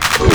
Oh.